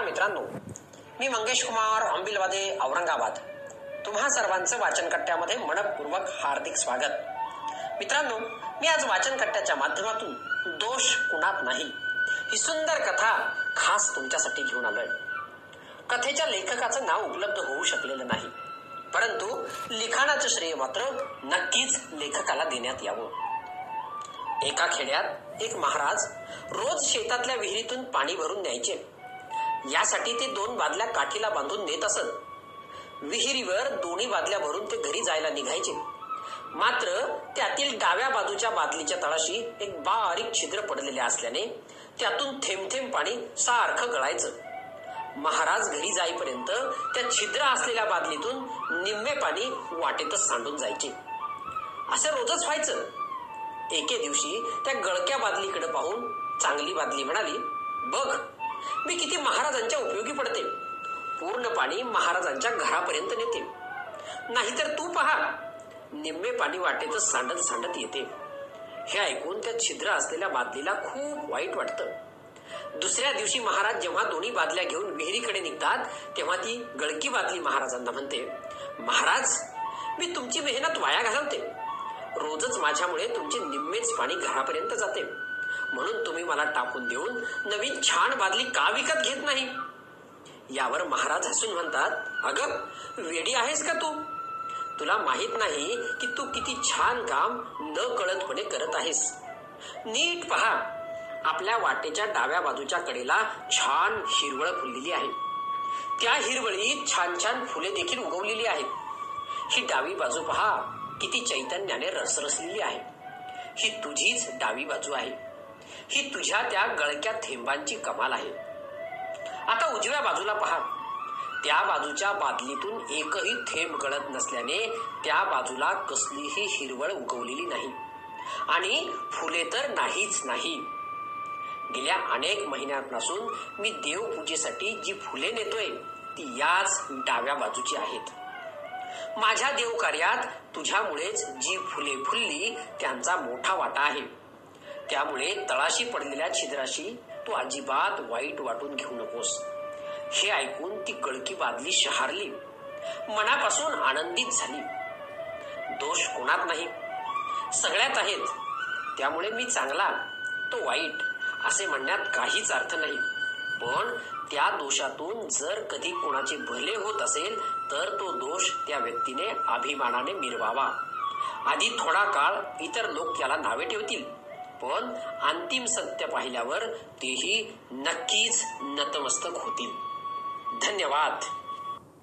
नमस्कार मित्रांनो. मी मंगेश कुमार अंबिलवादे औरंगाबाद. तुम्हा सर्वांचं वाचन कट्ट्यामध्ये मनपूर्वक हार्दिक स्वागत. मित्रांनो मी आज वाचन कट्ट्याच्या माध्यमातून दोष कुणात नाही ही सुंदर कथा खास तुमच्यासाठी घेऊन आलोय. कथेच्या लेखकाचं नाव उपलब्ध होऊ शकलेलं नाही परंतु लिखाणाचं श्रेय मात्र नक्कीच लेखकाला देण्यात यावं. एका खेड्यात एक महाराज रोज शेतातल्या विहिरीतून पाणी भरून न्यायचे. यासाठी ते दोन बादल्या काठीला बांधून नेत असत. विहिरीवर दोन्ही बादल्या भरून ते घरी जायला निघायचे. मात्र त्यातील डाव्या बाजूच्या बादलीच्या तळाशी एक बारीक छिद्र पडलेले असल्याने त्यातून थेंब थेंब पाणी सारखं गळायचं. महाराज घरी जाईपर्यंत त्या छिद्र असलेल्या बादलीतून निम्मे पाणी वाटेतच सांडून जायचे. असं रोजच व्हायचं. एके दिवशी त्या गळक्या बादलीकडे पाहून चांगली बादली म्हणाली बघ मी किती महाराजांच्या उपयोगी पडते. पूर्ण पाणी महाराजांच्या घरापर्यंत नेते. नाहीतर तू पहा निम्मे पाणी वाटेतच सांडत सांडत येते. हे ऐकून त्या छिद्र असलेल्या बादलीला खूप वाईट वाटतं. दुसऱ्या दिवशी महाराज जेव्हा दोन्ही बादल्या घेऊन विहिरीकडे निघतात तेव्हा ती गळकी बादली महाराजांना म्हणते महाराज मी तुमची मेहनत वाया घालवते. रोजच माझ्यामुळे तुमचे निम्मेच पाणी घरापर्यंत जाते. म्हणून तुम्ही मला टाकून देऊन नवीन छान बादली का विकत घेत नाही? यावर महाराज हसून म्हणतात अगं वेडी आहेस का तू? तुला माहीत नाही की तू किती छान काम न कळतपणे करत आहेस. नीट पहा आपल्या वाटेच्या डाव्या बाजूच्या कडेला छान हिरवळ फुललेली आहे. त्या हिरवळीत छान छान फुले देखील उगवलेली आहेत. ही डावी बाजू पहा किती चैतन्याने रसरसलेली आहे. ही तुझीच डावी बाजू आहे. ही तुझ्या त्या गळक्या थेंबांची कमाल आहे. आता उजव्या बाजूला पहा. त्या बाजूच्या बादलीतून एकही थेंब गळत नसल्याने त्या बाजूला कसलीही हिरवळ उगवलेली नाही. आणि फुले तर नाहीच नाही. गेल्या अनेक महिन्यांपासून मी देवपूजेसाठी जी फुले नेतोय ती याच डाव्या बाजूची आहेत. माझ्या देवकार्यात तुझ्यामुळेच जी फुले फुलली त्यांचा मोठा वाटा आहे. त्यामुळे तळाशी पडलेल्या छिद्राशी तू अजिबात वाईट वाटून घेऊ नकोस. हे ऐकून ती गळकी बादली शहारली. मनापासून आनंदित झाली. दोष कोणात नाही. सगळ्यात आहेत. त्यामुळे मी चांगला तो वाईट असे म्हणण्यात काहीच अर्थ नाही. पण त्या दोषातून जर कधी कोणाचे भले होत असेल तर तो दोष त्या व्यक्तीने अभिमानाने मिरवावा. आधी थोडा काळ इतर लोक त्याला नावे ठेवतील. पण अंतिम सत्य पाहिल्यावर तेही नक्कीच नतमस्तक होतील. धन्यवाद.